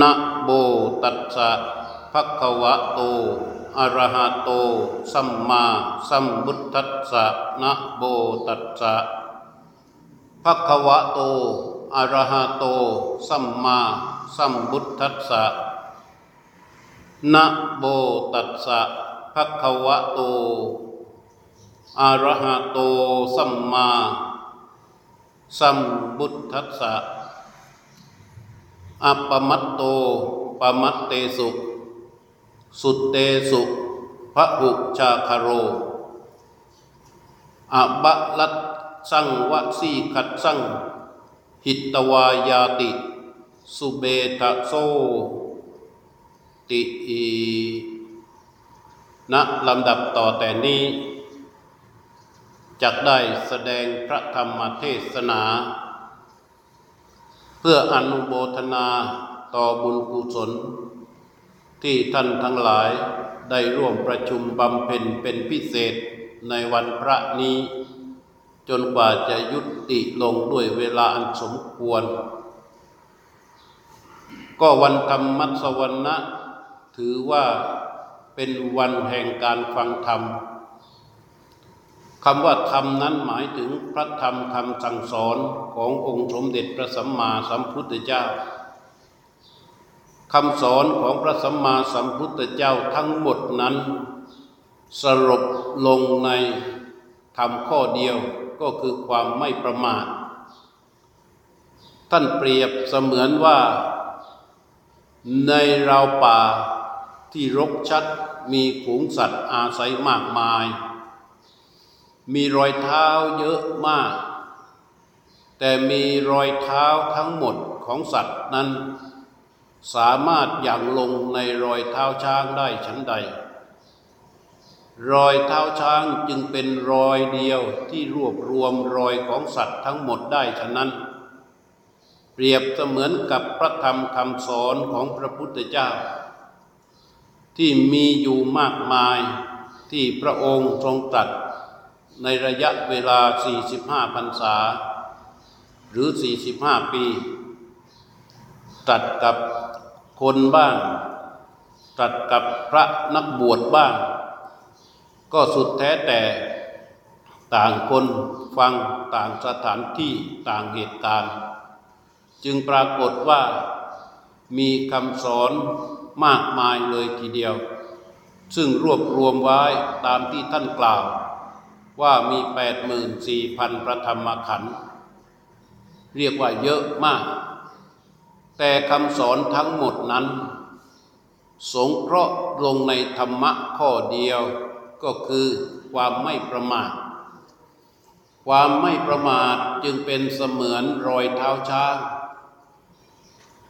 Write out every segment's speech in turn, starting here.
นะโมตัสสะภะคะวะโตอะระหะโต สัมมาสัมพุทธัสสะนะโมตัสสะภะคะวะโตอะระหะโต สัมมาสัมพุทธัสสะนะโมตัสสะภะคะวะโตอะระหะโต สัมมาสัมพุทธัสสะ อัปมัตโตปมัตเตสุสุตเตสุพระหุชาคาโรอะบะลัตสังวะสีขัดสังหิตตวายาติ สุเบทะโซติอีณลำดับต่อแต่นี้จักได้แสดงพระธรรมเทศนา พื่ออนุโมทนาต่อบุญกุศล ที่ท่านทั้งหลายได้ร่วมประชุมบำเพ็ญเป็นพิเศษในวันพระนี้ จนกว่าจะยุติลงด้วยเวลาอันสมควร ก็วันธรรมมัสวรรณะ ถือว่าเป็นวันแห่งการฟังธรรม คำว่าธรรมนั้นหมายถึงพระธรรมคำสั่งสอนขององค์สมเด็จพระสัมมาสัมพุทธเจ้าคำสอนของพระสัมมาสัมพุทธเจ้าทั้งหมดนั้น สรุปลงในธรรมข้อเดียวก็คือความไม่ประมาท ท่านเปรียบเสมือนว่า ในราวป่าที่รกชัดมีฝูงสัตว์อาศัยมากมาย มีรอยเท้าเยอะมาก แต่มีรอยเท้าทั้งหมดของสัตว์นั้น สามารถอย่างลงในรอยเท้าช้างได้ชั้นใด รอยเท้าช้างจึงเป็นรอยเดียวที่รวบรวมรอยของสัตว์ทั้งหมดได้ฉะนั้น เปรียบเสมือนกับพระธรรมคำสอนของพระพุทธเจ้า ที่มีอยู่มากมายที่พระองค์ทรงตรัส ในระยะเวลา 45พรรษา หรือ 45 ปีตรัสกับคนบ้างตรัสกับพระนักบวชบ้าง ก็สุดแท้แต่ต่างคนฟังต่างสถานที่ต่างเหตุการณ์ จึงปรากฏว่ามีคำสอนมากมายเลยทีเดียว ซึ่งรวบรวมไว้ตามที่ท่านกล่าว ว่ามีแปดหมื่นสี่พันประธรรมขันธ์เรียกว่าเยอะมาก แต่คำสอนทั้งหมดนั้น สงเคราะห์ลงในธรรมะข้อเดียวก็คือความไม่ประมาท ความไม่ประมาทจึงเป็นเสมือนรอยเท้าช้าง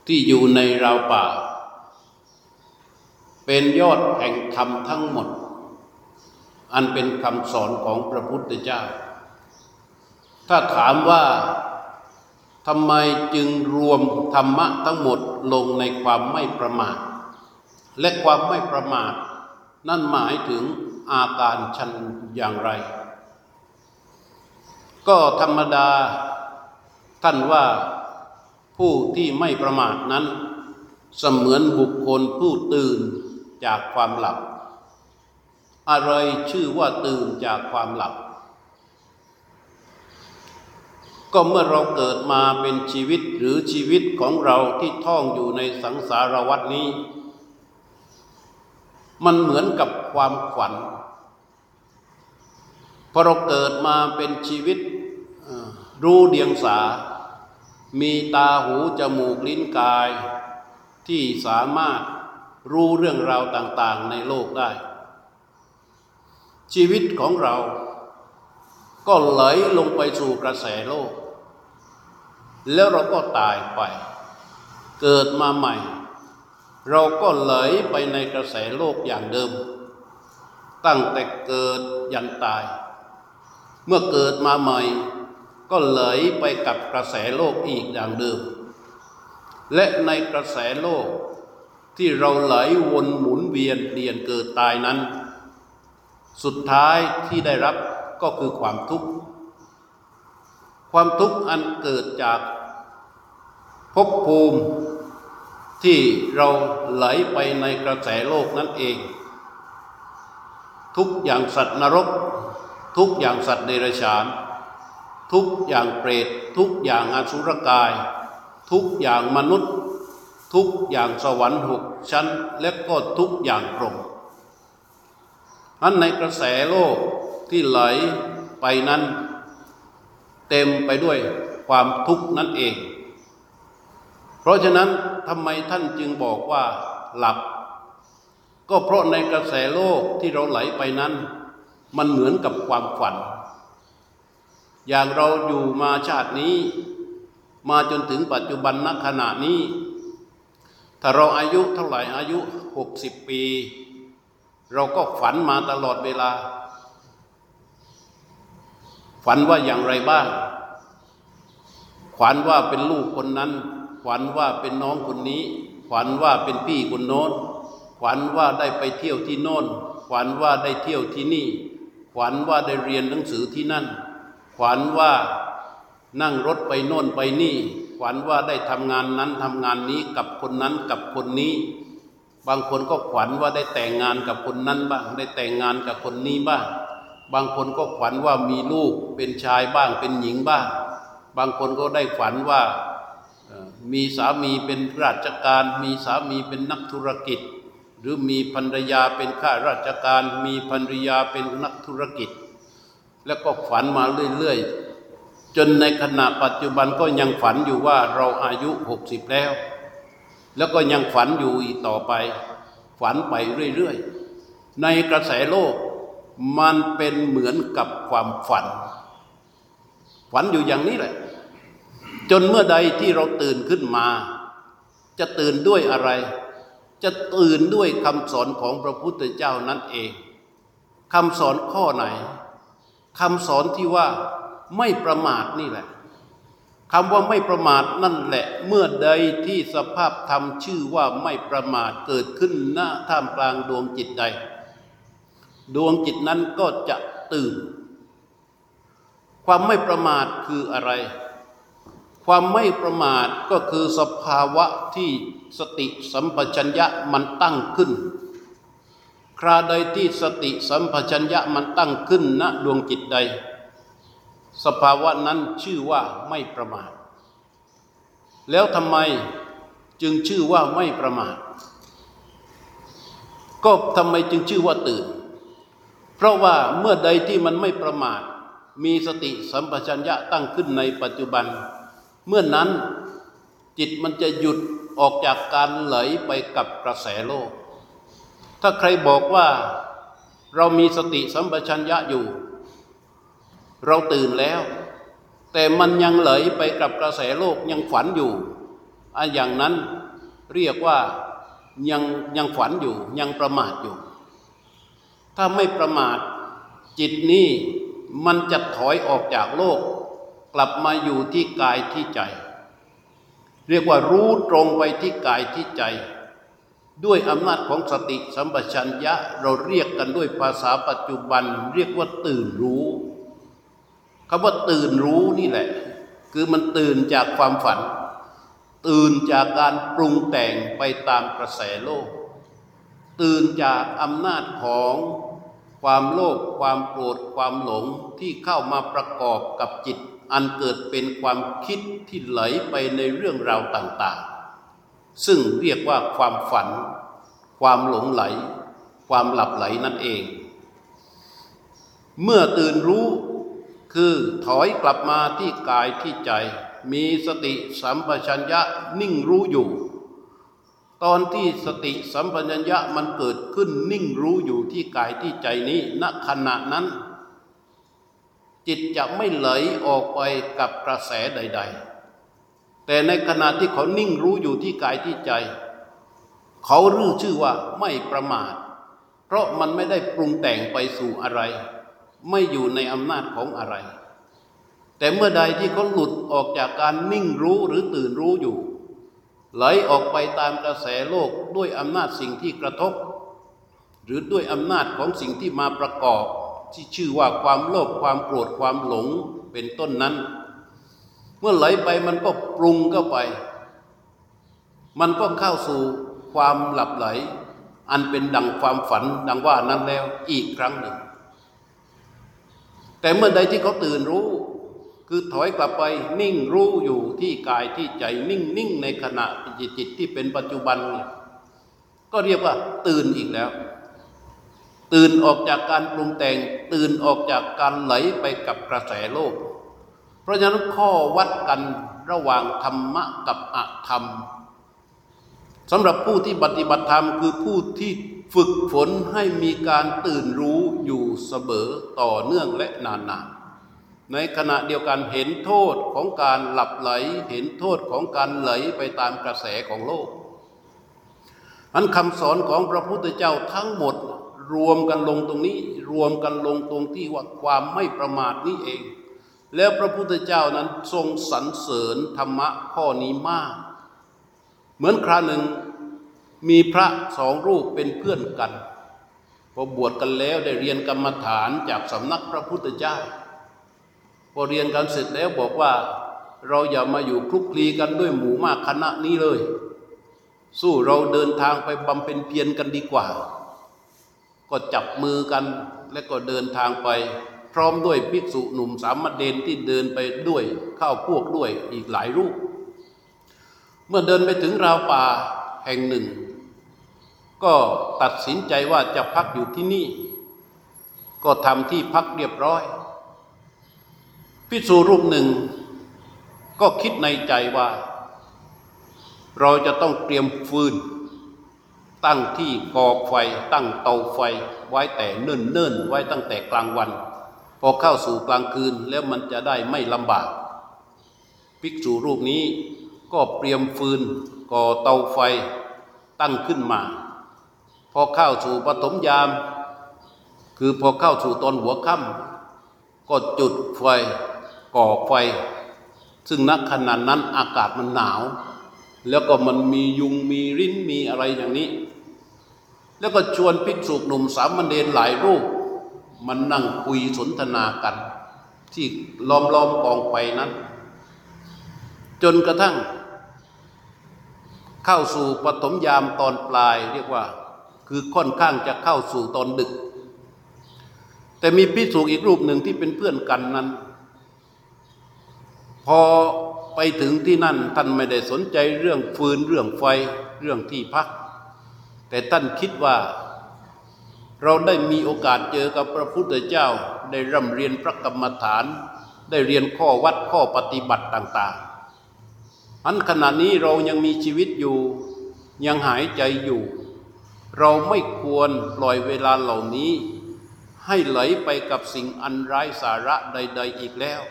ที่อยู่ในราวป่า เป็นยอดแห่งธรรมทั้งหมด อันเป็นคำสอนของพระพุทธเจ้า ถ้าถามว่าทำไมจึงรวมธรรมะทั้งหมดลงในความไม่ประมาท และความไม่ประมาท นั่นหมายถึงอาการชันอย่างไร ก็ธรรมดาท่านว่าผู้ที่ไม่ประมาทนั้น เสมือนบุคคลผู้ตื่นจากความหลับ อะไรชื่อว่าตื่นจากความหลับ ก็เมื่อเราเกิดมาเป็นชีวิตหรือชีวิตของเราที่ท่องอยู่ในสังสารวัฏนี้ มันเหมือนกับความฝันพอเราเกิดมาเป็นชีวิตรู้เดียงสา มีตาหูจมูกลิ้นกาย ที่สามารถรู้เรื่องราวต่าง ๆ ในโลกได้ ชีวิตของเรา ก็ไหลลงไปสู่กระแสโลก แล้วเราก็ตายไป เกิดมาใหม่ เราก็ไหลไปในกระแสโลกอย่างเดิม ตั้งแต่เกิดยันตาย เมื่อเกิดมาใหม่ ก็ไหลไปกับกระแสโลกอีกอย่างเดิม และในกระแสโลกที่เราไหลวนหมุนเวียนเปลี่ยนเกิดตายนั้น สุดท้ายที่ได้รับก็คือความทุกข์ ความทุกข์อันเกิดจากภพภูมิที่เราไหลไปในกระแสโลกนั่นเอง ทุกอย่างสัตว์นรก ทุกอย่างสัตว์เดรัจฉาน ทุกอย่างเปรต ทุกอย่างอสุรกาย ทุกอย่างมนุษย์ ทุกอย่างสวรรค์หกชั้น และก็ทุกอย่างพรหม นั้นในกระแสโลกที่ไหลไปนั้น เต็มไปด้วยความทุกข์นั่นเอง เพราะฉะนั้นทำไมท่านจึงบอกว่าหลับ ก็เพราะในกระแสโลกที่เราไหลไปนั้น มันเหมือนกับความฝัน อย่างเราอยู่มาชาตินี้ มาจนถึงปัจจุบันณขณะนี้ ถ้าเราอายุเท่าไหร่อายุหกสิบปี เราก็ฝันมาตลอดเวลา ฝันว่าอย่างไรบ้าง ฝันว่าเป็นลูกคนนั้น ฝันว่าเป็นน้องคนนี้ ฝันว่าเป็นพี่คนโน้น ฝันว่าได้ไปเที่ยวที่โน้น ฝันว่าได้เที่ยวที่นี่ ฝันว่าได้เรียนหนังสือที่นั่น ฝันว่านั่งรถไปโน่นไปนี่ ฝันว่าได้ทำงานนั้นทำงานนี้กับคนนั้นกับคนนี้ บางคนก็ฝันว่าได้แต่งงานกับคนนั้นบ้าง ได้แต่งงานกับคนนี้บ้าง บางคนก็ฝันว่ามีลูกเป็นชายบ้างเป็นหญิงบ้าง บางคนก็ได้ฝันว่ามีสามีเป็นราชการ มีสามีเป็นนักธุรกิจ หรือมีภรรยาเป็นข้าราชการ มีภรรยาเป็นนักธุรกิจ แล้วก็ฝันมาเรื่อยๆ จนในขณะปัจจุบันก็ยังฝันอยู่ว่าเราอายุหกสิบแล้ว แล้วก็ยังฝันอยู่อีกต่อไป ฝันไปเรื่อยๆ ในกระแสโลกมันเป็นเหมือนกับความฝัน ฝันอยู่อย่างนี้แหละ จนเมื่อใดที่เราตื่นขึ้นมา จะตื่นด้วยอะไร จะตื่นด้วยคำสอนของพระพุทธเจ้านั่นเองคำสอนข้อไหนคำสอนที่ว่าไม่ประมาทนี่แหละ คำว่าไม่ประมาทนั่นแหละ เมื่อใดที่สภาพธรรมชื่อว่าไม่ประมาทเกิดขึ้นหน้าท่ามกลางดวงจิตใด ดวงจิตนั้นก็จะตื่น ความไม่ประมาทคืออะไร ความไม่ประมาทก็คือสภาวะที่สติสัมปชัญญะมันตั้งขึ้น คราใดที่สติสัมปชัญญะมันตั้งขึ้นณดวงจิตใด สภาวะนั้นชื่อว่าไม่ประมาท แล้วทำไมจึงชื่อว่าไม่ประมาท ก็ทำไมจึงชื่อว่าตื่น เพราะว่าเมื่อใดที่มันไม่ประมาท มีสติสัมปชัญญะตั้งขึ้นในปัจจุบัน เมื่อนนั้นจิตมันจะหยุดออกจากการไหลไปกับกระแสโลก ถ้าใครบอกว่าเรามีสติสัมปชัญญะอยู่ เราตื่นแล้ว แต่มันยังไหลไปกับกระแสโลกยังฝันอยู่อันอย่างนั้นเรียกว่ายังยังฝันอยู่ยังประมาทอยู่ ถ้าไม่ประมาทจิตนี้มันจะถอยออกจากโลก กลับมาอยู่ที่กายที่ใจ เรียกว่ารู้ตรงไปที่กายที่ใจ ด้วยอำนาจของสติสัมปชัญญะเราเรียกกันด้วยภาษาปัจจุบัน เรียกว่าตื่นรู้ คำว่าตื่นรู้นี่แหละ คือมันตื่นจากความฝัน ตื่นจากการปรุงแต่งไปตามกระแสโลก ตื่นจากอำนาจของความโลภความโกรธความหลงที่เข้ามาประกอบกับจิต อันเกิดเป็นความคิดที่ไหลไปในเรื่องราวต่างๆ ซึ่งเรียกว่าความฝัน ความหลงไหล ความหลับไหลนั่นเอง เมื่อตื่นรู้ คือถอยกลับมาที่กายที่ใจ มีสติสัมปชัญญะนิ่งรู้อยู่ ตอนที่สติสัมปชัญญะมันเกิดขึ้นนิ่งรู้อยู่ที่กายที่ใจนี้ณขณะนั้น จิตจะไม่ไหลออกไปกับกระแสใด ๆ แต่ในขณะที่เขานิ่งรู้อยู่ที่กายที่ใจ เขารู้ชื่อว่าไม่ประมาท เพราะมันไม่ได้ปรุงแต่งไปสู่อะไร ไม่อยู่ในอำนาจของอะไร แต่เมื่อใดที่เขาหลุดออกจากการนิ่งรู้หรือตื่นรู้อยู่ ไหลออกไปตามกระแสโลกด้วยอำนาจสิ่งที่กระทบ หรือด้วยอำนาจของสิ่งที่มาประกอบ ที่ชื่อว่าความโลภความโกรธความหลงเป็นต้นนั้น เมื่อไหลไปมันก็ปรุงเข้าไป มันก็เข้าสู่ความหลับไหล อันเป็นดังความฝันดังว่านั้นแล้วอีกครั้งหนึ่ง แต่เมื่อใดที่เขาตื่นรู้ คือถอยกลับไปนิ่งรู้อยู่ที่กายที่ใจนิ่งนิ่งในขณะจิตจิตที่เป็นปัจจุบันเนี่ยก็เรียกว่าตื่นอีกแล้ว ตื่นออกจากการปรุงแต่ง ตื่นออกจากการไหลไปกับกระแสโลก เพราะฉะนั้นข้อวัดกันระหว่างธรรมะกับอธรรมสำหรับผู้ที่ปฏิบัติธรรมคือผู้ที่ ฝึกฝนให้มีการตื่นรู้อยู่เสมอต่อเนื่องและนานๆ ในขณะเดียวกันเห็นโทษของการหลับไหล เห็นโทษของการไหลไปตามกระแสของโลก อันคำสอนของพระพุทธเจ้าทั้งหมดรวมกันลงตรงนี้ รวมกันลงตรงที่ว่าความไม่ประมาทนี้เอง แล้วพระพุทธเจ้านั้นทรงสรรเสริญธรรมะข้อนี้มาก เหมือนคราหนึ่ง มีพระสองรูปเป็นเพื่อนกัน พอบวชกันแล้วได้เรียนกรรมฐานจากสำนักพระพุทธเจ้า พอเรียนกันเสร็จแล้วบอกว่าเราอย่ามาอยู่คลุกคลีกันด้วยหมู่มากคณะนี้เลย สู้เราเดินทางไปบำเพ็ญเพียรกันดีกว่า ก็จับมือกันและก็เดินทางไป พร้อมด้วยภิกษุหนุ่มสามเณรที่เดินไปด้วยเข้าพวกด้วยอีกหลายรูป เมื่อเดินไปถึงราวป่าแห่งหนึ่ง ก็ตัดสินใจว่าจะพักอยู่ที่นี่ ก็ทำที่พักเรียบร้อยพิสูรูปหนึ่ง ก็คิดในใจว่า เราจะต้องเตรียมฟืน ตั้งที่กอไฟ ตั้งเตาไฟ ไว้แต่เนิ่นเนไว้ตั้งแต่กลางวัน พอเข้าสู่กลางคืนแล้วมันจะได้ไม่ลำบากภิกษุรูปนี้ก็เตรียมฟืนก่อเตาไฟตั้งขึ้นมา พอเข้าสู่ปฐมยาม คือพอเข้าสู่ตอนหัวค่ำก็จุดไฟก่อไฟ ซึ่งณขณะนั้นอากาศมันหนาว แล้วก็มันมียุงมีริ้นมีอะไรอย่างนี้ แล้วก็ชวนภิกษุหนุ่มสามเณรหลายรูป มันนั่งคุยสนทนากัน ที่ล้อมล้อมกองไฟนั้น จนกระทั่ง เข้าสู่ปฐมยามตอนปลายเรียกว่า คือค่อนข้างจะเข้าสู่ตอนดึก แต่มีพิสูจอีกรูปหนึ่งที่เป็นเพื่อนกันนั้น พอไปถึงที่นั่นท่านไม่ได้สนใจเรื่องฟืนเรื่องไฟเรื่องที่พัก แต่ท่านคิดว่า เราได้มีโอกาสเจอกับพระพุทธเจ้าได้ร่ำเรียนพระกรรมฐาน ได้เรียนข้อวัดข้อปฏิบัติต่างๆอันขณะนี้เรายังมีชีวิตอยู่ ยังหายใจอยู่ เราไม่ควรปล่อยเวลาเหล่านี้ ให้ไหลไปกับสิ่งอันไร้สาระใด ๆ อีกแล้ว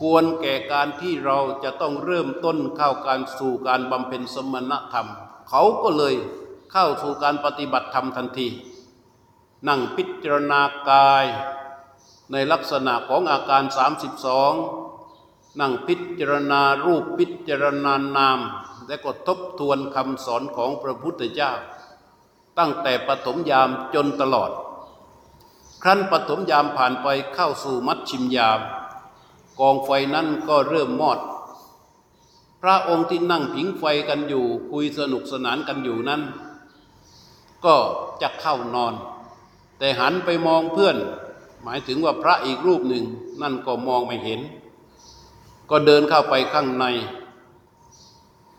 ควรแก่การที่เราจะต้องเริ่มต้นเข้าการสู่การบำเพ็ญสมณธรรม เขาก็เลยเข้าสู่การปฏิบัติธรรมทันที นั่งพิจารณากายในลักษณะของอาการ 32 นั่งพิจารณารูปพิจารณานาม และก็ทบทวนคำสอนของพระพุทธเจ้า ตั้งแต่ปฐมยามจนตลอด ครั้นปฐมยามผ่านไปเข้าสู่มัชชิมยาม กองไฟนั้นก็เริ่มมอด พระองค์ที่นั่งผิงไฟกันอยู่คุยสนุกสนานกันอยู่นั้น ก็จะเข้านอน แต่หันไปมองเพื่อน หมายถึงว่าพระอีกรูปหนึ่งนั่นก็มองไม่เห็น ก็เดินเข้าไปข้างใน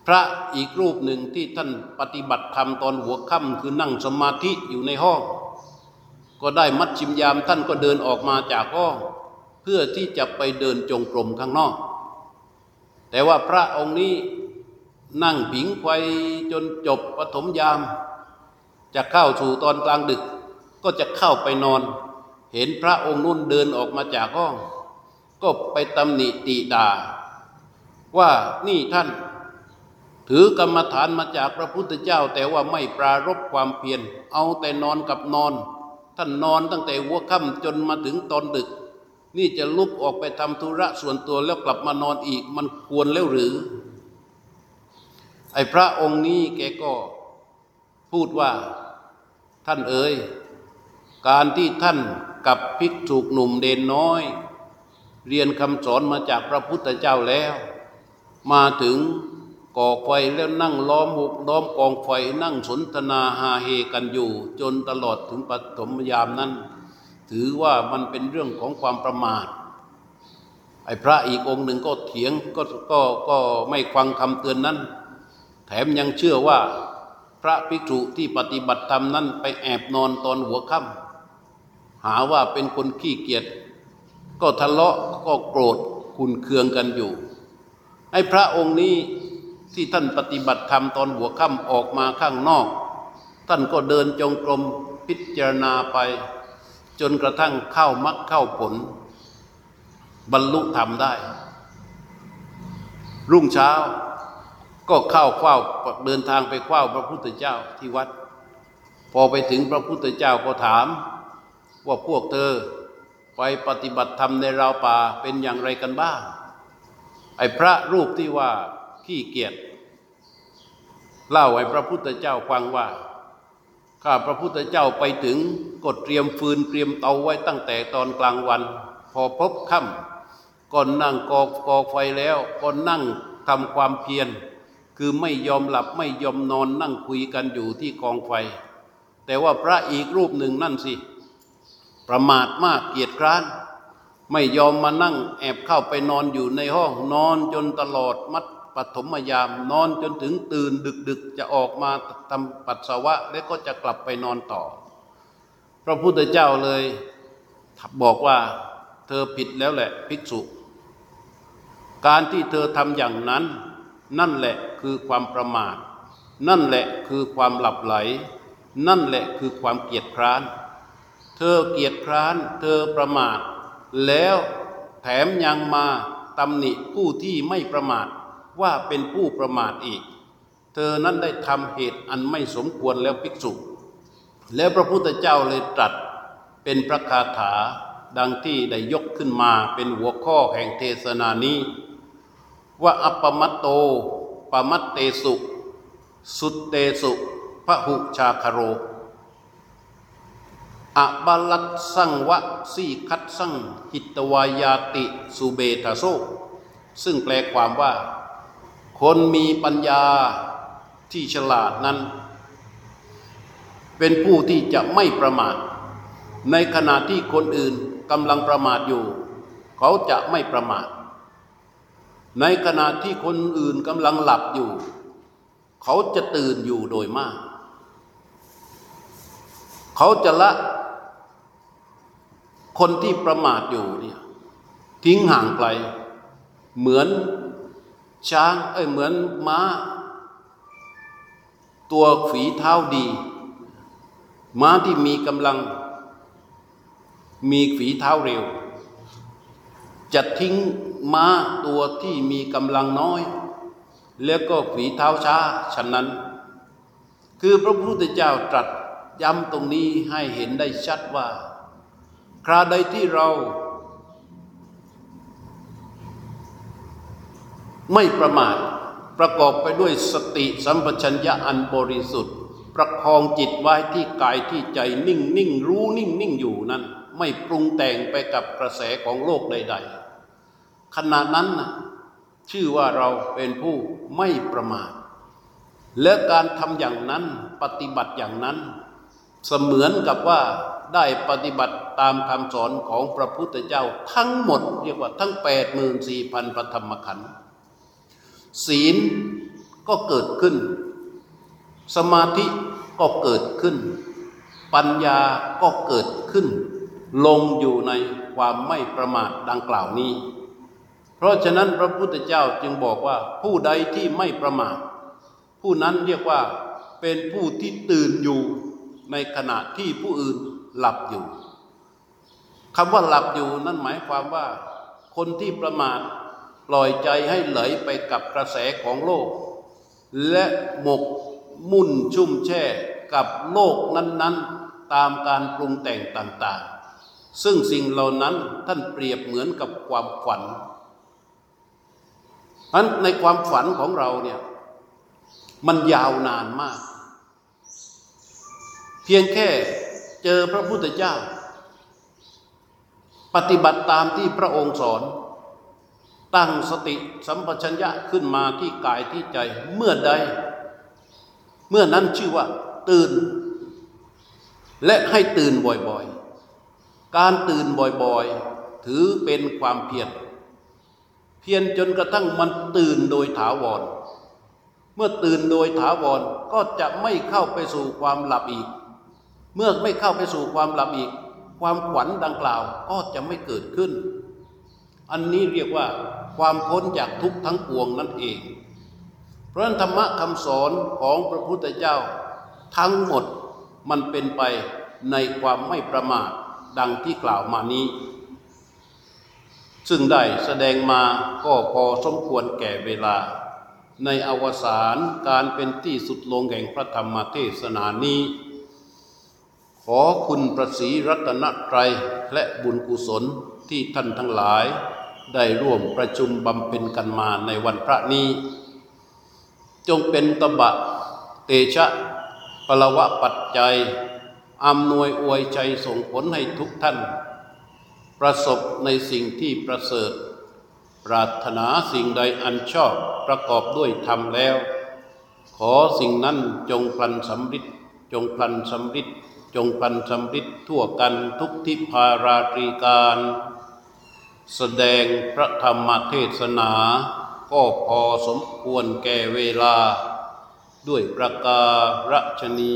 พระอีกรูปหนึ่งที่ท่านปฏิบัติธรรมตอนหัวค่ำคือนั่งสมาธิอยู่ในห้อง ก็ได้มัดชิมยามท่านก็เดินออกมาจากห้องเพื่อที่จะไปเดินจงกรมข้างนอก แต่ว่าพระองค์นี้นั่งผิงไฟจนจบปฐมยาม จะเข้าสู่ตอนกลางดึก ก็จะเข้าไปนอน เห็นพระองค์นุ่นเดินออกมาจากห้อง ก็ไปตำหนิตีดาว่านี่ท่าน ถือกรรมฐานมาจากพระพุทธเจ้า แต่ว่าไม่ปรารบความเพียรเอาแต่นอนกับนอน ท่านนอนตั้งแต่หัวค่ำจนมาถึงตอนดึก นี่จะลุกออกไปทำธุระส่วนตัวแล้วกลับมานอนอีกมันควรแล้วหรือ ไอ้พระองค์นี้แกก็พูดว่าท่านเอ๋ยการที่ท่านกับภิกษุหนุ่มเด่นน้อย เรียนคำสอนมาจากพระพุทธเจ้าแล้ว มาถึง ก่อไฟแล้วนั่งล้อมหุกล้อมกองไฟนั่งสนทนาฮาเฮกันอยู่ จนตลอดถึงปฐมยามนั้น ถือว่ามันเป็นเรื่องของความประมาทไอ้พระอีกองหนึ่งก็เถียงก็ก็ก็ไม่ฟังคำเตือนนั้น แถมยังเชื่อว่า พระภิกษุที่ปฏิบัติธรรมนั้นไปแอบนอนตอนหัวค่ำหาว่าเป็นคนขี้เกียจก็ทะเลาะก็โกรธขุนเคืองกันอยู่ไอ้พระองค์นี้ ที่ท่านปฏิบัติธรรมตอนหัวค่ำออกมาข้างนอก ท่านก็เดินจงกรมพิจารณาไป จนกระทั่งเข้ามรรคเข้าผล บรรลุธรรมได้ รุ่งเช้าก็เข้าเฝ้าเดินทางไปเฝ้าพระพุทธเจ้าที่วัด พอไปถึงพระพุทธเจ้าก็ถาม ว่าพวกเธอไปปฏิบัติธรรมในราวป่าเป็นอย่างไรกันบ้าง ไอ้พระรูปที่ว่า ขี้เกียจเล่าให้พระพุทธเจ้าฟังว่า ข้าพระพุทธเจ้าไปถึงก็เตรียมฟืนเตรียมเตาไว้ตั้งแต่ตอนกลางวัน พอพบค่ำก็นั่งกอกกอไฟแล้วก็นั่งทำความเพียรคือไม่ยอมหลับไม่ยอมนอนนั่งคุยกันอยู่ที่กองไฟ แต่ว่าพระอีกรูปหนึ่งนั่นสิ ประมาทมากเกียจคร้าน ไม่ยอมมานั่งแอบเข้าไปนอนอยู่ในห้องนอนจนตลอดมัด ปฐมยามนอนจนถึงตื่นดึกๆ จะออกมาทำปัสสาวะ แล้วก็จะกลับไปนอนต่อ พระพุทธเจ้าเลยบอกว่าเธอผิดแล้วแหละภิกษุ การที่เธอทำอย่างนั้น นั่นแหละคือความประมาท นั่นแหละคือความหลับไหล นั่นแหละคือความเกียจคร้าน เธอเกียจคร้าน เธอประมาท แล้วแถมยังมาตำหนิผู้ที่ไม่ประมาท ว่าเป็นผู้ประมาทอีก เธอนั้นได้ทำเหตุอันไม่สมควรแล้วภิกษุ แล้วพระพุทธเจ้าเลยตรัสเป็นพระคาถาดังที่ได้ยกขึ้นมาเป็นหัวข้อแห่งเทศนานี้ ว่าอัปปมัตโตปมัตเตสุ สุตเตสุพระหุชาคโรอะบาลัตสังวะสีคัดสังหิตวายาติสุเบทาโซซึ่งแปลความว่า คนมีปัญญาที่ฉลาดนั้น เป็นผู้ที่จะไม่ประมาท ในขณะที่คนอื่นกำลังประมาทอยู่ เขาจะไม่ประมาท ในขณะที่คนอื่นกำลังหลับอยู่ เขาจะตื่นอยู่โดยมาก เขาจะละคนที่ประมาทอยู่เนี่ยทิ้งห่างไกลเหมือน ช้างเอ้ยเหมือนม้า ตัวฝีเท้าดี ม้าที่มีกำลัง มีฝีเท้าเร็ว จะทิ้งม้าตัวที่มีกำลังน้อย แล้วก็ฝีเท้าช้าฉะนั้น คือพระพุทธเจ้าตรัสย้ำตรงนี้ให้เห็นได้ชัดว่า คราใดที่เรา ไม่ประมาทประกอบไปด้วยสติสัมปชัญญะอันบริสุทธิ์ ประคองจิตไว้ที่กายที่ใจนิ่งนิ่งรู้นิ่งนิ่งอยู่นั้น ไม่ปรุงแต่งไปกับกระแสของโลกใด ๆ ขณะนั้นนะชื่อว่าเราเป็นผู้ไม่ประมาทและการทำอย่างนั้นปฏิบัติอย่างนั้น เสมือนกับว่าได้ปฏิบัติตามคำสอนของพระพุทธเจ้าทั้งหมด เรียกว่าทั้ง 8 4 0 0 0พันพระธรรมขันธ์ ศีลก็เกิดขึ้น สมาธิก็เกิดขึ้น ปัญญาก็เกิดขึ้น ลงอยู่ในความไม่ประมาทดังกล่าวนี้ เพราะฉะนั้นพระพุทธเจ้าจึงบอกว่าผู้ใดที่ไม่ประมาท ผู้นั้นเรียกว่าเป็นผู้ที่ตื่นอยู่ในขณะที่ผู้อื่นหลับอยู่คำว่าหลับอยู่นั่นหมายความว่า คนที่ประมาท ปล่อยใจให้ไหลไปกับกระแสของโลก และหมกมุ่นชุ่มแช่กับโลกนั้นๆ ตามการปรุงแต่งต่างๆ ซึ่งสิ่งเหล่านั้นท่านเปรียบเหมือนกับความฝันเพราะในความฝันของเราเนี่ยมันยาวนานมาก เพียงแค่เจอพระพุทธเจ้า ปฏิบัติตามที่พระองค์สอน ตั้งสติสัมปชัญญะขึ้นมาที่กายที่ใจเมื่อใด เมื่อนั้นชื่อว่า ตื่น และให้ตื่นบ่อยๆ การตื่นบ่อยๆ ถือเป็นความเพียรเพียรจนกระทั่งมันตื่นโดยถาวร เมื่อตื่นโดยถาวรก็จะไม่เข้าไปสู่ความหลับอีก เมื่อไม่เข้าไปสู่ความหลับอีก ความขวัญดังกล่าวก็จะไม่เกิดขึ้น อันนี้เรียกว่า ความพ้นจากทุกข์ทั้งปวงนั่นเอง เพราะธรรมะคำสอนของพระพุทธเจ้า ทั้งหมดมันเป็นไปในความไม่ประมาทดังที่กล่าวมานี้ ซึ่งได้แสดงมาก็พอสมควรแก่เวลา ในอวสานการเป็นที่สุดลงแห่งพระธรรมเทศนานี้ ขอคุณประสีรัตนตรัยและบุญกุศลที่ท่านทั้งหลาย ได้ร่วมประชุมบำเพ็ญกันมาในวันพระนี้ จงเป็นตบะเตชะปละวะปัจจัยอำนวยอวยใจส่งผลให้ทุกท่าน ประสบในสิ่งที่ประเสริฐ ปรารถนาสิ่งใดอันชอบประกอบด้วยธรรมแล้ว ขอสิ่งนั้นจงพลันสำริดจงพลันสำริดจงพลันสำริดทั่วกันทุกทิพาราตรีการ แสดงพระธรรมเทศนา ก็พอสมควรแก่เวลา ด้วยประการชนี